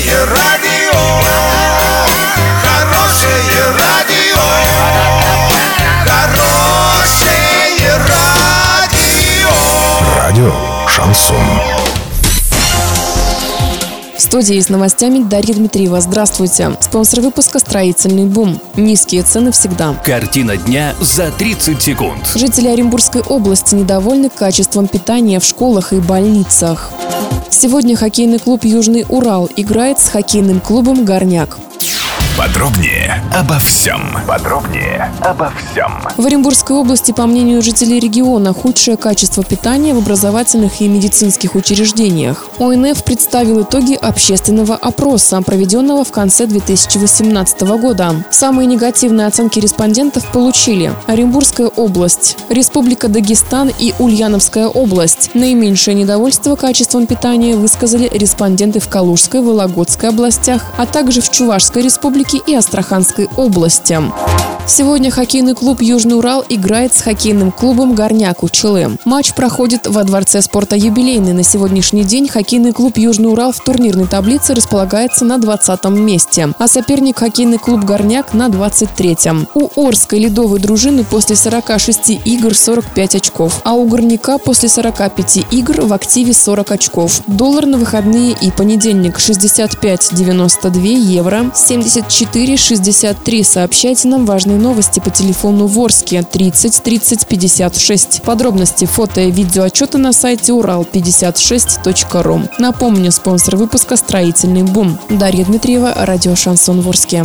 Хорошее радио, хорошее радио, хорошее радио. Радио Шансон. В студии с новостями Дарья Дмитриева. Здравствуйте. Спонсор выпуска «Строительный бум». Низкие цены всегда. Картина дня за 30 секунд. Жители Оренбургской области недовольны качеством питания в школах и больницах. Сегодня хоккейный клуб «Южный Урал» играет с хоккейным клубом «Горняк». Подробнее обо всем. Подробнее обо всем. В Оренбургской области, по мнению жителей региона, худшее качество питания в образовательных и медицинских учреждениях. ОНФ представил итоги общественного опроса, проведенного в конце 2018 года. Самые негативные оценки респондентов получили Оренбургская область, Республика Дагестан и Ульяновская область. Наименьшее недовольство качеством питания высказали респонденты в Калужской, Вологодской областях, а также в Чувашской республике и Астраханской области. Сегодня хоккейный клуб «Южный Урал» играет с хоккейным клубом «Горняк» Учелы. Матч проходит во Дворце спорта «Юбилейный». На сегодняшний день хоккейный клуб «Южный Урал» в турнирной таблице располагается на 20 месте, а соперник хоккейный клуб «Горняк» на 23-м. У Орской ледовой дружины после 46 игр 45 очков, а у Горняка после 45 игр в активе 40 очков. Доллар на выходные и понедельник 65,92 евро, 74,63. Сообщайте нам важные новости по телефону Ворске 30 30 56. Подробности фото и видео отчета на сайте урал56.ру. Напомню, спонсор выпуска «Строительный бум». Дарья Дмитриева, радио «Шансон Ворске».